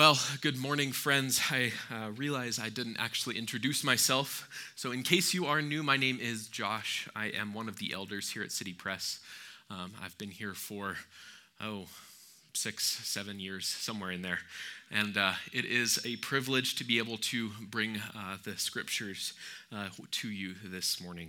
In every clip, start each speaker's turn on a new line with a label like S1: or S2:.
S1: Well, good morning, friends. I uh, realize I didn't actually introduce myself. So, in case you are new, my name is Josh. I am one of the elders here at City Press. Um, I've been here for, oh, six, seven years, somewhere in there. And uh, it is a privilege to be able to bring uh, the scriptures uh, to you this morning.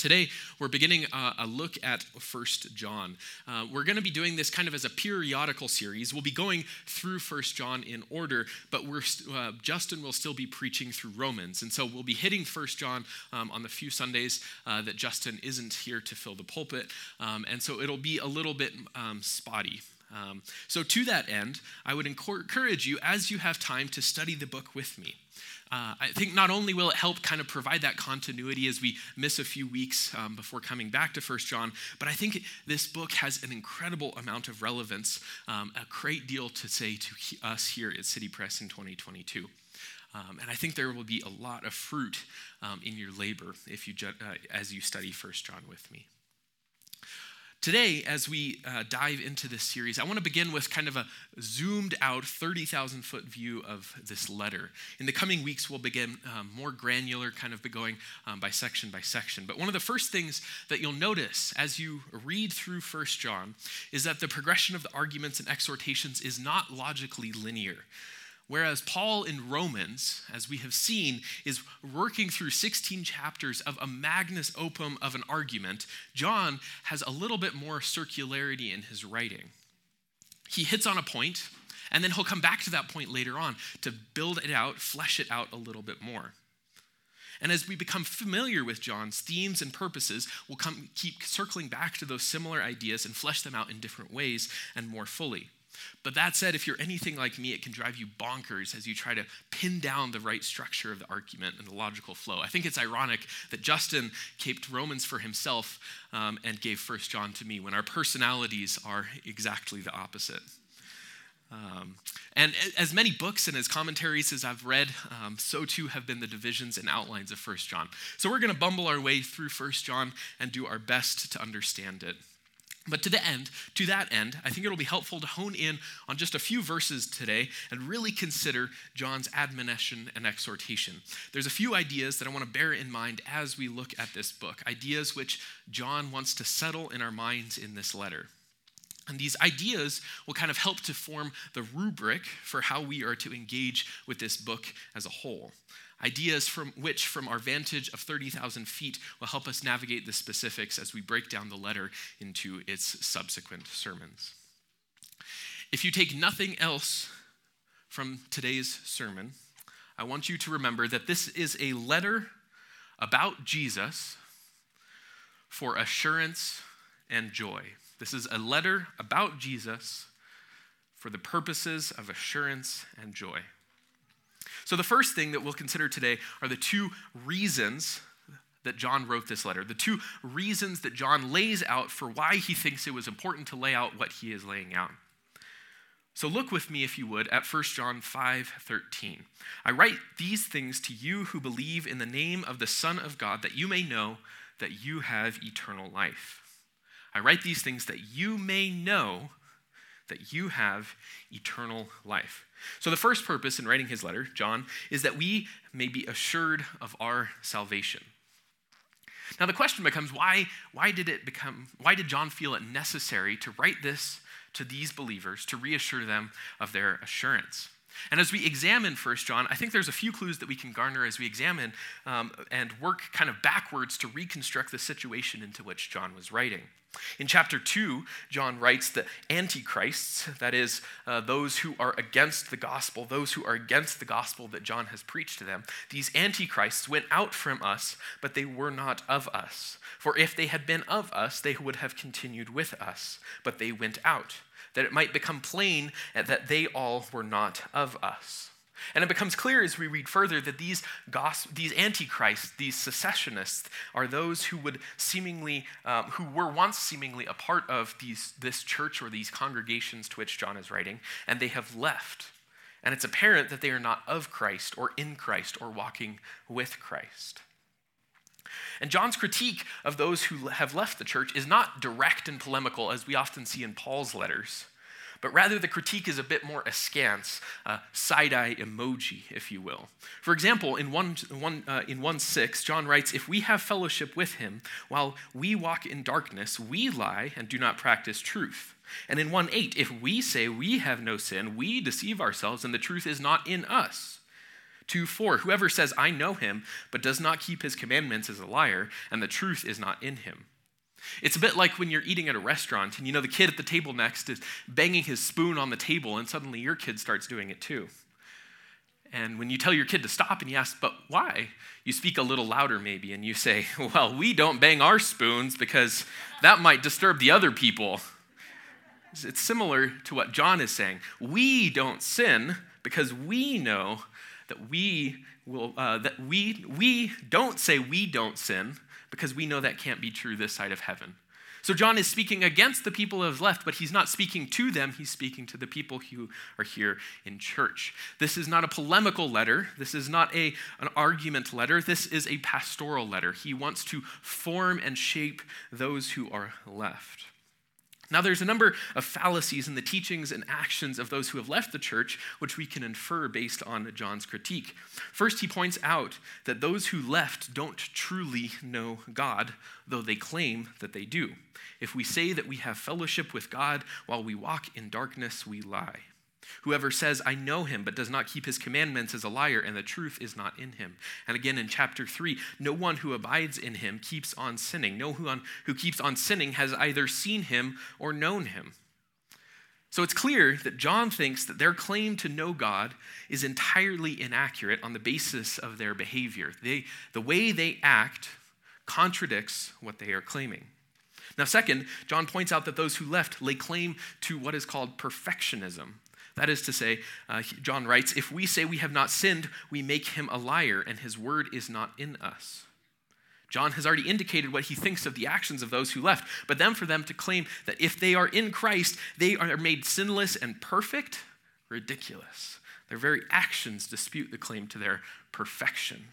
S1: Today, we're beginning a, a look at First John. Uh, we're going to be doing this kind of as a periodical series. We'll be going through First John in order, but we're, uh, Justin will still be preaching through Romans. And so we'll be hitting First John um, on the few Sundays uh, that Justin isn't here to fill the pulpit. Um, and so it'll be a little bit um, spotty. Um, so, to that end, I would encourage you, as you have time, to study the book with me. Uh, I think not only will it help kind of provide that continuity as we miss a few weeks um, before coming back to First John, but I think this book has an incredible amount of relevance, um, a great deal to say to us here at City Press in 2022. Um, and I think there will be a lot of fruit um, in your labor if you ju- uh, as you study First John with me. Today, as we uh, dive into this series, I want to begin with kind of a zoomed out 30,000 foot view of this letter. In the coming weeks, we'll begin um, more granular, kind of going um, by section by section. But one of the first things that you'll notice as you read through First John is that the progression of the arguments and exhortations is not logically linear. Whereas Paul in Romans, as we have seen, is working through 16 chapters of a magnus opum of an argument, John has a little bit more circularity in his writing. He hits on a point, and then he'll come back to that point later on to build it out, flesh it out a little bit more. And as we become familiar with John's themes and purposes, we'll come, keep circling back to those similar ideas and flesh them out in different ways and more fully. But that said, if you're anything like me, it can drive you bonkers as you try to pin down the right structure of the argument and the logical flow. I think it's ironic that Justin kept Romans for himself um, and gave First John to me when our personalities are exactly the opposite. Um, and as many books and as commentaries as I've read, um, so too have been the divisions and outlines of First John. So we're going to bumble our way through First John and do our best to understand it. But to the end, to that end, I think it'll be helpful to hone in on just a few verses today and really consider John's admonition and exhortation. There's a few ideas that I want to bear in mind as we look at this book, ideas which John wants to settle in our minds in this letter. And these ideas will kind of help to form the rubric for how we are to engage with this book as a whole ideas from which, from our vantage of 30,000 feet, will help us navigate the specifics as we break down the letter into its subsequent sermons. If you take nothing else from today's sermon, I want you to remember that this is a letter about Jesus for assurance and joy. This is a letter about Jesus for the purposes of assurance and joy. So, the first thing that we'll consider today are the two reasons that John wrote this letter, the two reasons that John lays out for why he thinks it was important to lay out what he is laying out. So look with me if you would at 1 John 5:13. I write these things to you who believe in the name of the Son of God that you may know that you have eternal life. I write these things that you may know that you have eternal life. So, the first purpose in writing his letter, John, is that we may be assured of our salvation. Now, the question becomes why, why did it become, why did John feel it necessary to write this to these believers to reassure them of their assurance? And as we examine First John, I think there's a few clues that we can garner as we examine um, and work kind of backwards to reconstruct the situation into which John was writing. In chapter 2, John writes that antichrists, that is, uh, those who are against the gospel, those who are against the gospel that John has preached to them, these antichrists went out from us, but they were not of us. For if they had been of us, they would have continued with us, but they went out, that it might become plain that they all were not of us. And it becomes clear as we read further that these, these antichrists, these secessionists, are those who would seemingly, um, who were once seemingly a part of these, this church or these congregations to which John is writing, and they have left. And it's apparent that they are not of Christ or in Christ or walking with Christ. And John's critique of those who have left the church is not direct and polemical as we often see in Paul's letters but rather the critique is a bit more askance, side eye emoji, if you will. For example, in 1, one, uh, in 1 6, John writes, If we have fellowship with him while we walk in darkness, we lie and do not practice truth. And in 1 8, if we say we have no sin, we deceive ourselves and the truth is not in us. 2 4, whoever says, I know him, but does not keep his commandments is a liar, and the truth is not in him. It's a bit like when you're eating at a restaurant and you know the kid at the table next is banging his spoon on the table and suddenly your kid starts doing it too. And when you tell your kid to stop and he asks, but why? You speak a little louder maybe and you say, well, we don't bang our spoons because that might disturb the other people. It's similar to what John is saying. We don't sin because we know that we will, uh, that we, we don't say we don't sin because we know that can't be true this side of heaven. So John is speaking against the people who have left, but he's not speaking to them, he's speaking to the people who are here in church. This is not a polemical letter, this is not a, an argument letter, this is a pastoral letter. He wants to form and shape those who are left. Now, there's a number of fallacies in the teachings and actions of those who have left the church, which we can infer based on John's critique. First, he points out that those who left don't truly know God, though they claim that they do. If we say that we have fellowship with God while we walk in darkness, we lie. Whoever says, I know him, but does not keep his commandments is a liar, and the truth is not in him. And again in chapter 3, no one who abides in him keeps on sinning. No one who keeps on sinning has either seen him or known him. So it's clear that John thinks that their claim to know God is entirely inaccurate on the basis of their behavior. They, the way they act contradicts what they are claiming. Now, second, John points out that those who left lay claim to what is called perfectionism. That is to say, uh, John writes, if we say we have not sinned, we make him a liar, and his word is not in us. John has already indicated what he thinks of the actions of those who left, but then for them to claim that if they are in Christ, they are made sinless and perfect, ridiculous. Their very actions dispute the claim to their perfection.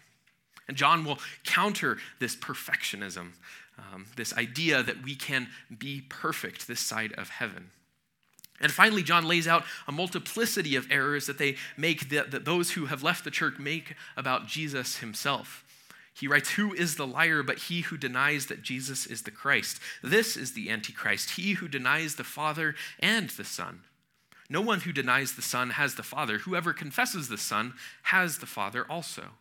S1: And John will counter this perfectionism, um, this idea that we can be perfect this side of heaven. And finally, John lays out a multiplicity of errors that they make, that, that, those who have left the church make about Jesus himself. He writes, Who is the liar but he who denies that Jesus is the Christ? This is the Antichrist, he who denies the Father and the Son. No one who denies the Son has the Father. Whoever confesses the Son has the Father also.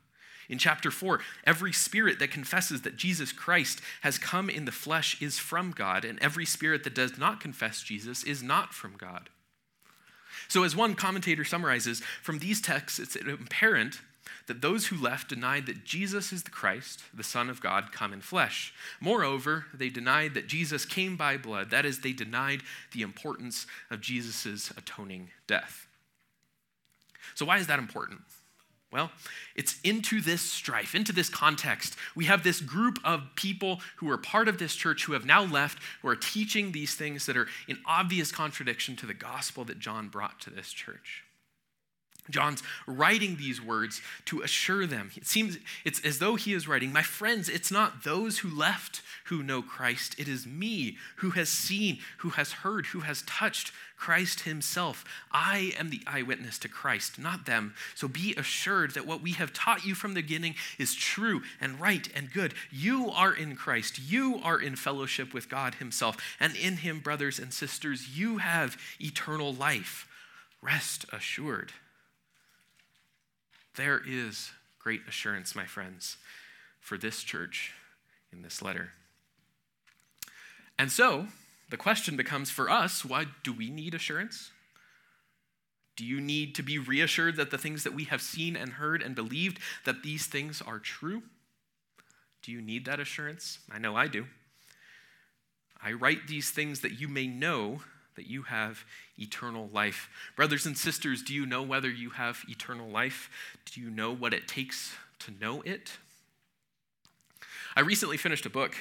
S1: In chapter 4, every spirit that confesses that Jesus Christ has come in the flesh is from God, and every spirit that does not confess Jesus is not from God. So, as one commentator summarizes, from these texts, it's apparent that those who left denied that Jesus is the Christ, the Son of God, come in flesh. Moreover, they denied that Jesus came by blood. That is, they denied the importance of Jesus' atoning death. So, why is that important? Well, it's into this strife, into this context. We have this group of people who are part of this church who have now left, who are teaching these things that are in obvious contradiction to the gospel that John brought to this church. John's writing these words to assure them. It seems it's as though he is writing, My friends, it's not those who left who know Christ. It is me who has seen, who has heard, who has touched Christ himself. I am the eyewitness to Christ, not them. So be assured that what we have taught you from the beginning is true and right and good. You are in Christ. You are in fellowship with God himself. And in him, brothers and sisters, you have eternal life. Rest assured. There is great assurance, my friends, for this church in this letter. And so, the question becomes for us why do we need assurance? Do you need to be reassured that the things that we have seen and heard and believed that these things are true? Do you need that assurance? I know I do. I write these things that you may know that you have eternal life. Brothers and sisters, do you know whether you have eternal life? Do you know what it takes to know it? I recently finished a book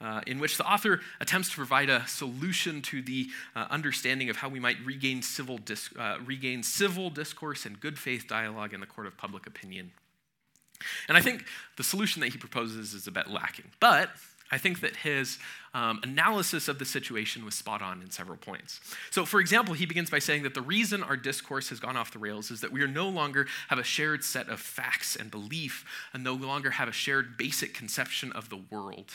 S1: uh, in which the author attempts to provide a solution to the uh, understanding of how we might regain civil, dis- uh, regain civil discourse and good faith dialogue in the court of public opinion. And I think the solution that he proposes is a bit lacking. But I think that his um, analysis of the situation was spot on in several points. So, for example, he begins by saying that the reason our discourse has gone off the rails is that we are no longer have a shared set of facts and belief, and no longer have a shared basic conception of the world.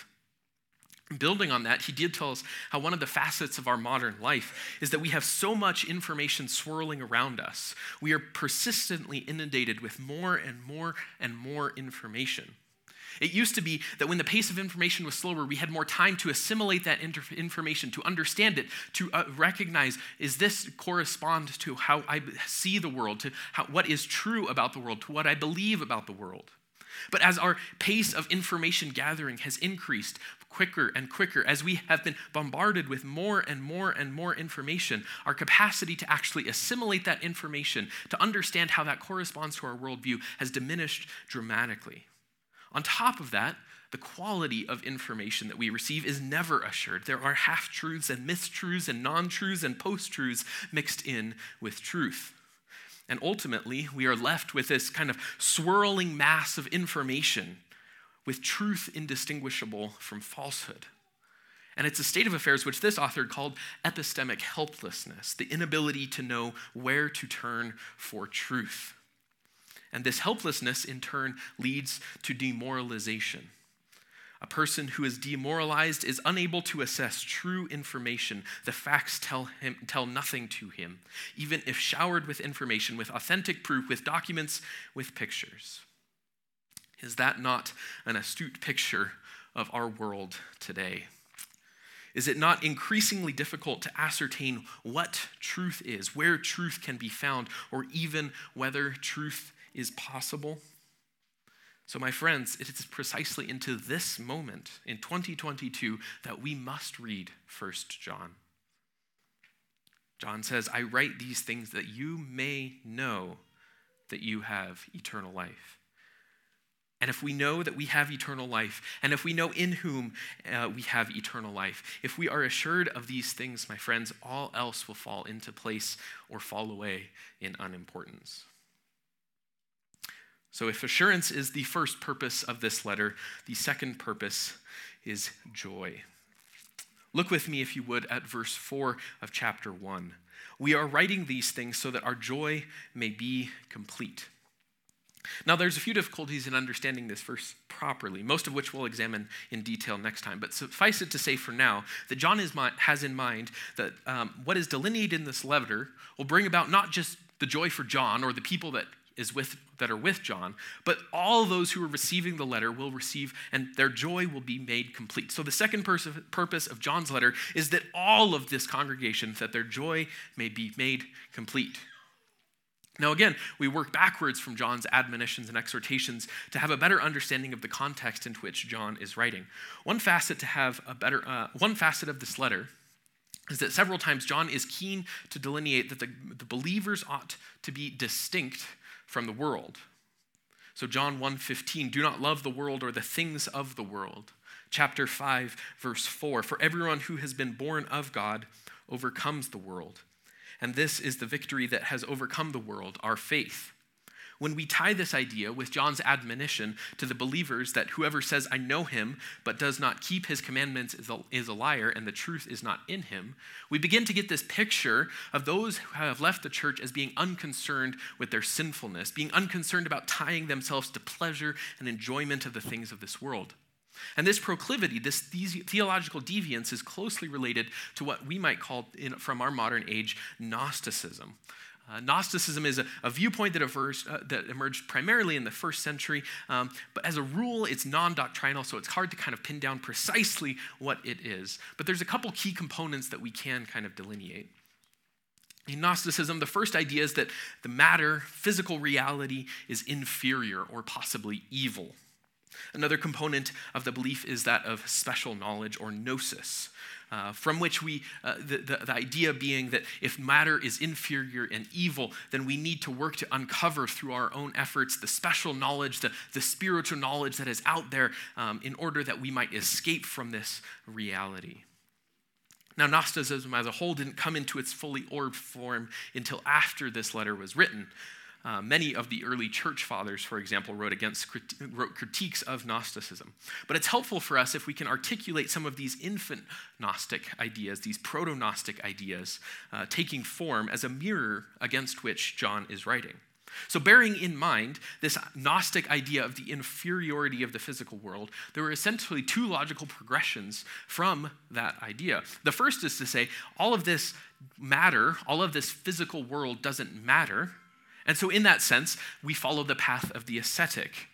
S1: Building on that, he did tell us how one of the facets of our modern life is that we have so much information swirling around us. We are persistently inundated with more and more and more information. It used to be that when the pace of information was slower, we had more time to assimilate that information, to understand it, to uh, recognize is this correspond to how I see the world, to how, what is true about the world, to what I believe about the world. But as our pace of information gathering has increased quicker and quicker, as we have been bombarded with more and more and more information, our capacity to actually assimilate that information, to understand how that corresponds to our worldview, has diminished dramatically. On top of that, the quality of information that we receive is never assured. There are half truths and mistruths and non truths and post truths mixed in with truth. And ultimately, we are left with this kind of swirling mass of information with truth indistinguishable from falsehood. And it's a state of affairs which this author called epistemic helplessness, the inability to know where to turn for truth. And this helplessness, in turn, leads to demoralization. A person who is demoralized is unable to assess true information. The facts tell, him, tell nothing to him, even if showered with information, with authentic proof, with documents, with pictures. Is that not an astute picture of our world today? Is it not increasingly difficult to ascertain what truth is, where truth can be found, or even whether truth is possible. So, my friends, it is precisely into this moment in 2022 that we must read 1 John. John says, I write these things that you may know that you have eternal life. And if we know that we have eternal life, and if we know in whom uh, we have eternal life, if we are assured of these things, my friends, all else will fall into place or fall away in unimportance. So, if assurance is the first purpose of this letter, the second purpose is joy. Look with me, if you would, at verse 4 of chapter 1. We are writing these things so that our joy may be complete. Now, there's a few difficulties in understanding this verse properly, most of which we'll examine in detail next time. But suffice it to say for now that John has in mind that um, what is delineated in this letter will bring about not just the joy for John or the people that is with that are with John, but all those who are receiving the letter will receive, and their joy will be made complete. So the second pers- purpose of John's letter is that all of this congregation, that their joy may be made complete. Now, again, we work backwards from John's admonitions and exhortations to have a better understanding of the context in which John is writing. One facet to have a better, uh, one facet of this letter is that several times John is keen to delineate that the, the believers ought to be distinct from the world. So John 1:15, do not love the world or the things of the world. Chapter 5 verse 4, for everyone who has been born of God overcomes the world. And this is the victory that has overcome the world, our faith. When we tie this idea with John's admonition to the believers that whoever says, I know him, but does not keep his commandments is a, is a liar and the truth is not in him, we begin to get this picture of those who have left the church as being unconcerned with their sinfulness, being unconcerned about tying themselves to pleasure and enjoyment of the things of this world. And this proclivity, this theological deviance, is closely related to what we might call, in, from our modern age, Gnosticism. Uh, Gnosticism is a, a viewpoint that, averse, uh, that, emerged primarily in the first century, um, but as a rule, it's non doctrinal, so it's hard to kind of pin down precisely what it is. But there's a couple key components that we can kind of delineate. In Gnosticism, the first idea is that the matter, physical reality, is inferior or possibly evil. Another component of the belief is that of special knowledge or gnosis, uh, from which we, uh, the, the, the, idea being that if matter is inferior and evil, then we need to work to uncover through our own efforts the special knowledge, the, the spiritual knowledge that is out there um, in order that we might escape from this reality. Now, Gnosticism as a whole didn't come into its fully orbed form until after this letter was written. Uh, many of the early church fathers, for example, wrote against wrote critiques of Gnosticism. But it's helpful for us if we can articulate some of these infant Gnostic ideas, these proto Gnostic ideas, uh, taking form as a mirror against which John is writing. So, bearing in mind this Gnostic idea of the inferiority of the physical world, there were essentially two logical progressions from that idea. The first is to say, all of this matter, all of this physical world doesn't matter. And so, in that sense, we follow the path of the ascetic.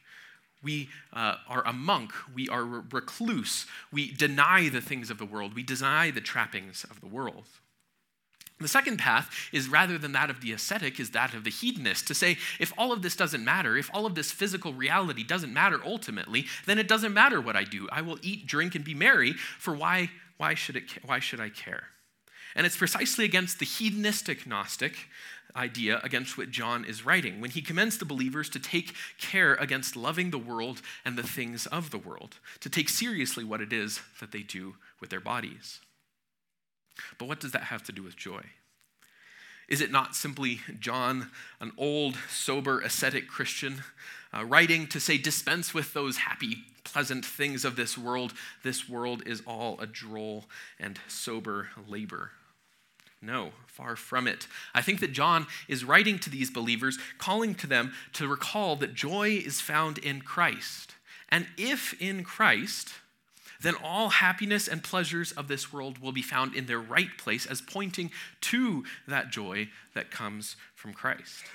S1: We uh, are a monk. We are recluse. We deny the things of the world. We deny the trappings of the world. The second path is rather than that of the ascetic, is that of the hedonist to say, if all of this doesn't matter, if all of this physical reality doesn't matter ultimately, then it doesn't matter what I do. I will eat, drink, and be merry, for why, why, should, it, why should I care? And it's precisely against the hedonistic Gnostic idea against what John is writing when he commends the believers to take care against loving the world and the things of the world, to take seriously what it is that they do with their bodies. But what does that have to do with joy? Is it not simply John, an old, sober, ascetic Christian, uh, writing to say, dispense with those happy, pleasant things of this world? This world is all a droll and sober labor. No, far from it. I think that John is writing to these believers, calling to them to recall that joy is found in Christ. And if in Christ, then all happiness and pleasures of this world will be found in their right place as pointing to that joy that comes from Christ.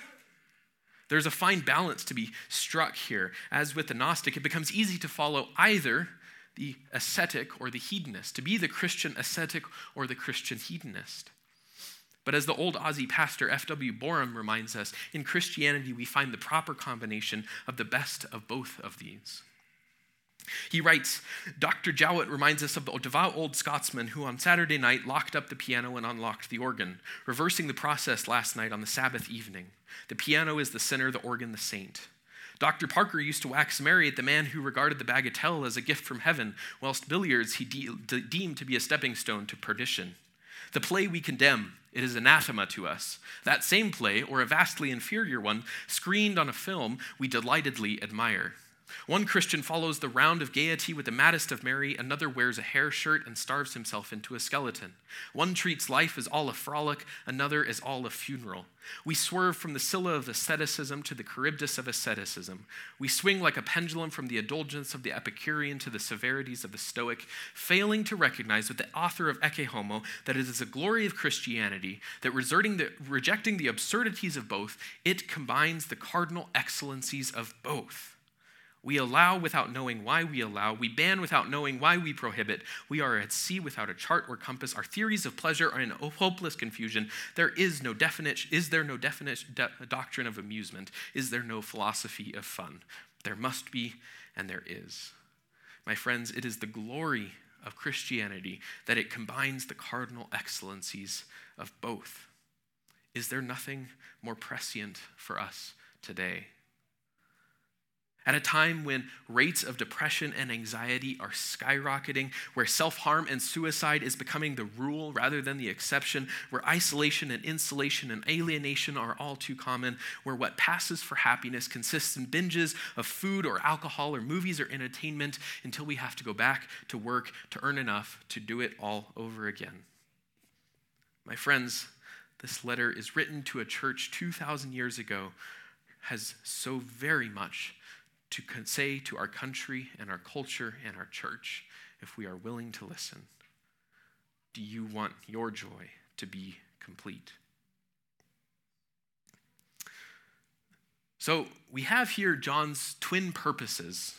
S1: There's a fine balance to be struck here. As with the Gnostic, it becomes easy to follow either the ascetic or the hedonist, to be the Christian ascetic or the Christian hedonist. But as the old Aussie pastor F.W. Boreham reminds us, in Christianity we find the proper combination of the best of both of these. He writes Dr. Jowett reminds us of the devout old Scotsman who on Saturday night locked up the piano and unlocked the organ, reversing the process last night on the Sabbath evening. The piano is the sinner, the organ the saint. Dr. Parker used to wax merry at the man who regarded the bagatelle as a gift from heaven, whilst billiards he de- de- deemed to be a stepping stone to perdition. The play we condemn, it is anathema to us. That same play, or a vastly inferior one, screened on a film, we delightedly admire. One Christian follows the round of gaiety with the maddest of merry, another wears a hair shirt and starves himself into a skeleton. One treats life as all a frolic, another as all a funeral. We swerve from the Scylla of asceticism to the Charybdis of asceticism. We swing like a pendulum from the indulgence of the Epicurean to the severities of the Stoic, failing to recognize with the author of Ecce Homo that it is a glory of Christianity that the, rejecting the absurdities of both, it combines the cardinal excellencies of both. We allow without knowing why we allow. We ban without knowing why we prohibit. We are at sea without a chart or compass. Our theories of pleasure are in hopeless confusion. There is no definite, is there no definite de- doctrine of amusement? Is there no philosophy of fun? There must be, and there is. My friends, it is the glory of Christianity that it combines the cardinal excellencies of both. Is there nothing more prescient for us today? At a time when rates of depression and anxiety are skyrocketing, where self harm and suicide is becoming the rule rather than the exception, where isolation and insulation and alienation are all too common, where what passes for happiness consists in binges of food or alcohol or movies or entertainment until we have to go back to work to earn enough to do it all over again. My friends, this letter is written to a church 2,000 years ago, has so very much to say to our country and our culture and our church if we are willing to listen. Do you want your joy to be complete? So we have here John's twin purposes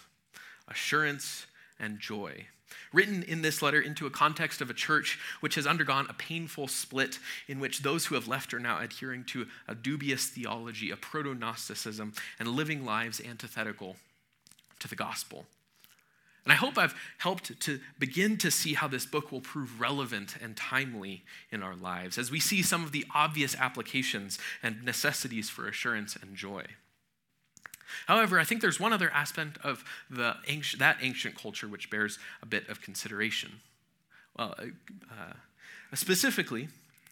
S1: assurance and joy. Written in this letter into a context of a church which has undergone a painful split, in which those who have left are now adhering to a dubious theology, a proto Gnosticism, and living lives antithetical to the gospel. And I hope I've helped to begin to see how this book will prove relevant and timely in our lives as we see some of the obvious applications and necessities for assurance and joy. However, I think there's one other aspect of the that ancient culture which bears a bit of consideration. Well, uh, uh, specifically,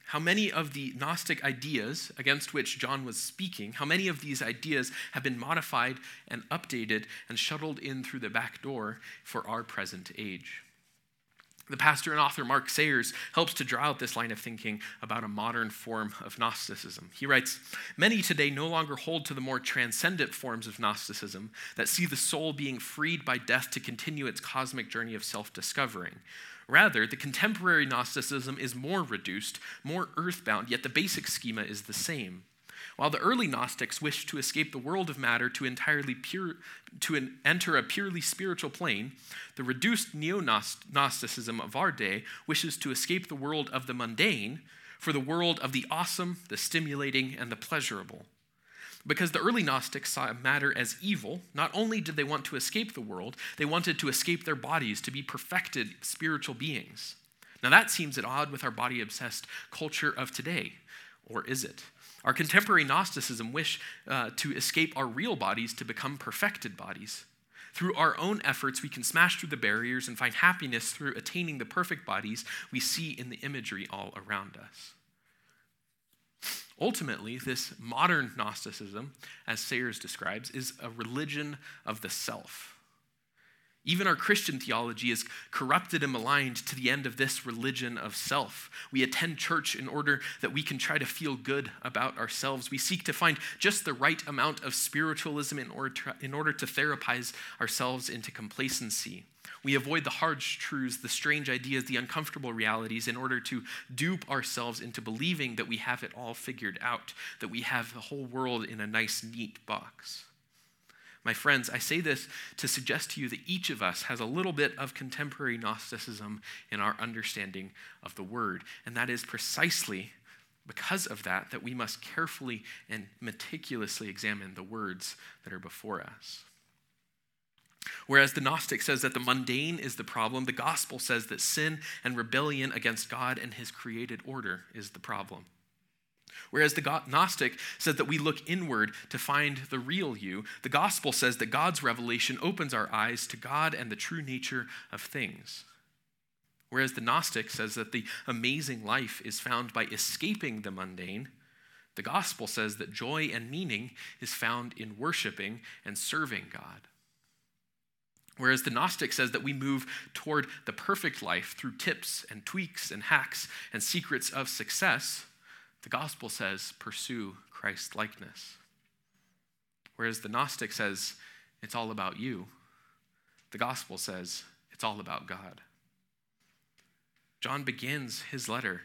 S1: how many of the Gnostic ideas against which John was speaking, how many of these ideas have been modified and updated and shuttled in through the back door for our present age. The pastor and author Mark Sayers helps to draw out this line of thinking about a modern form of Gnosticism. He writes Many today no longer hold to the more transcendent forms of Gnosticism that see the soul being freed by death to continue its cosmic journey of self discovering. Rather, the contemporary Gnosticism is more reduced, more earthbound, yet the basic schema is the same. While the early Gnostics wished to escape the world of matter to entirely pure, to enter a purely spiritual plane, the reduced neo-Gnosticism of our day wishes to escape the world of the mundane for the world of the awesome, the stimulating, and the pleasurable. Because the early Gnostics saw matter as evil, not only did they want to escape the world, they wanted to escape their bodies to be perfected spiritual beings. Now, that seems at odds with our body obsessed culture of today, or is it? Our contemporary Gnosticism wish uh, to escape our real bodies to become perfected bodies. Through our own efforts, we can smash through the barriers and find happiness through attaining the perfect bodies we see in the imagery all around us. Ultimately, this modern Gnosticism, as Sayers describes, is a religion of the self. Even our Christian theology is corrupted and maligned to the end of this religion of self. We attend church in order that we can try to feel good about ourselves. We seek to find just the right amount of spiritualism in order to, in order to therapize ourselves into complacency. We avoid the hard truths, the strange ideas, the uncomfortable realities in order to dupe ourselves into believing that we have it all figured out, that we have the whole world in a nice, neat box. My friends, I say this to suggest to you that each of us has a little bit of contemporary Gnosticism in our understanding of the Word. And that is precisely because of that that we must carefully and meticulously examine the words that are before us. Whereas the Gnostic says that the mundane is the problem, the gospel says that sin and rebellion against God and his created order is the problem. Whereas the Gnostic says that we look inward to find the real you, the gospel says that God's revelation opens our eyes to God and the true nature of things. Whereas the Gnostic says that the amazing life is found by escaping the mundane, the gospel says that joy and meaning is found in worshiping and serving God. Whereas the Gnostic says that we move toward the perfect life through tips and tweaks and hacks and secrets of success, the gospel says pursue Christ likeness. Whereas the Gnostic says it's all about you, the gospel says it's all about God. John begins his letter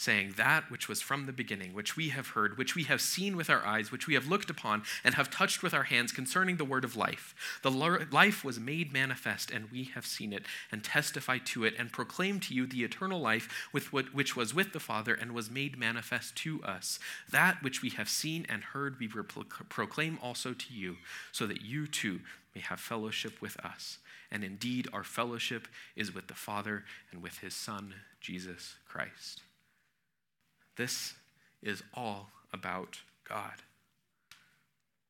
S1: saying, That which was from the beginning, which we have heard, which we have seen with our eyes, which we have looked upon, and have touched with our hands concerning the word of life. The life was made manifest, and we have seen it, and testify to it, and proclaim to you the eternal life with what, which was with the Father, and was made manifest to us. That which we have seen and heard, we proclaim also to you, so that you too may have fellowship with us. And indeed, our fellowship is with the Father and with his Son, Jesus Christ. This is all about God.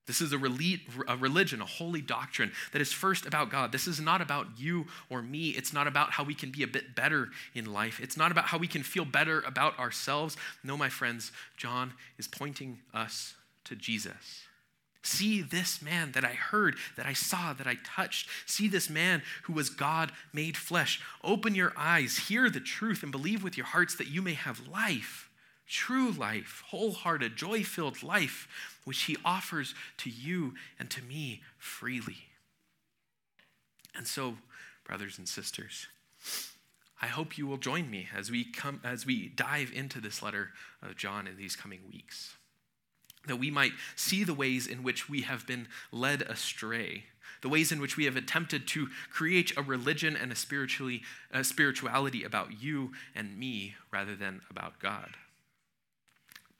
S1: This is a, religion, a holy doctrine that is first about God. This is not about you or me. It's not about how we can be a bit better in life. It's not about how we can feel better about ourselves. No, my friends, John is pointing us to Jesus. See this man that I heard, that I saw, that I touched. See this man who was God made flesh. Open your eyes, hear the truth, and believe with your hearts that you may have life true life, wholehearted, joy filled life, which He offers to you and to me freely. And so, brothers and sisters, I hope you will join me as we come as we dive into this letter of John in these coming weeks. That we might see the ways in which we have been led astray, the ways in which we have attempted to create a religion and a, spiritually, a spirituality about you and me rather than about God.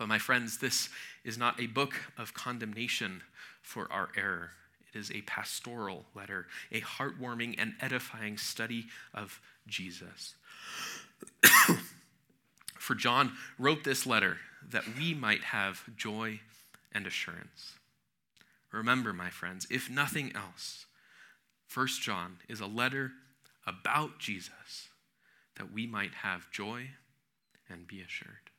S1: But, my friends, this is not a book of condemnation for our error. It is a pastoral letter, a heartwarming and edifying study of Jesus. for John wrote this letter that we might have joy and assurance. Remember, my friends, if nothing else, First John is a letter about Jesus that we might have joy and be assured.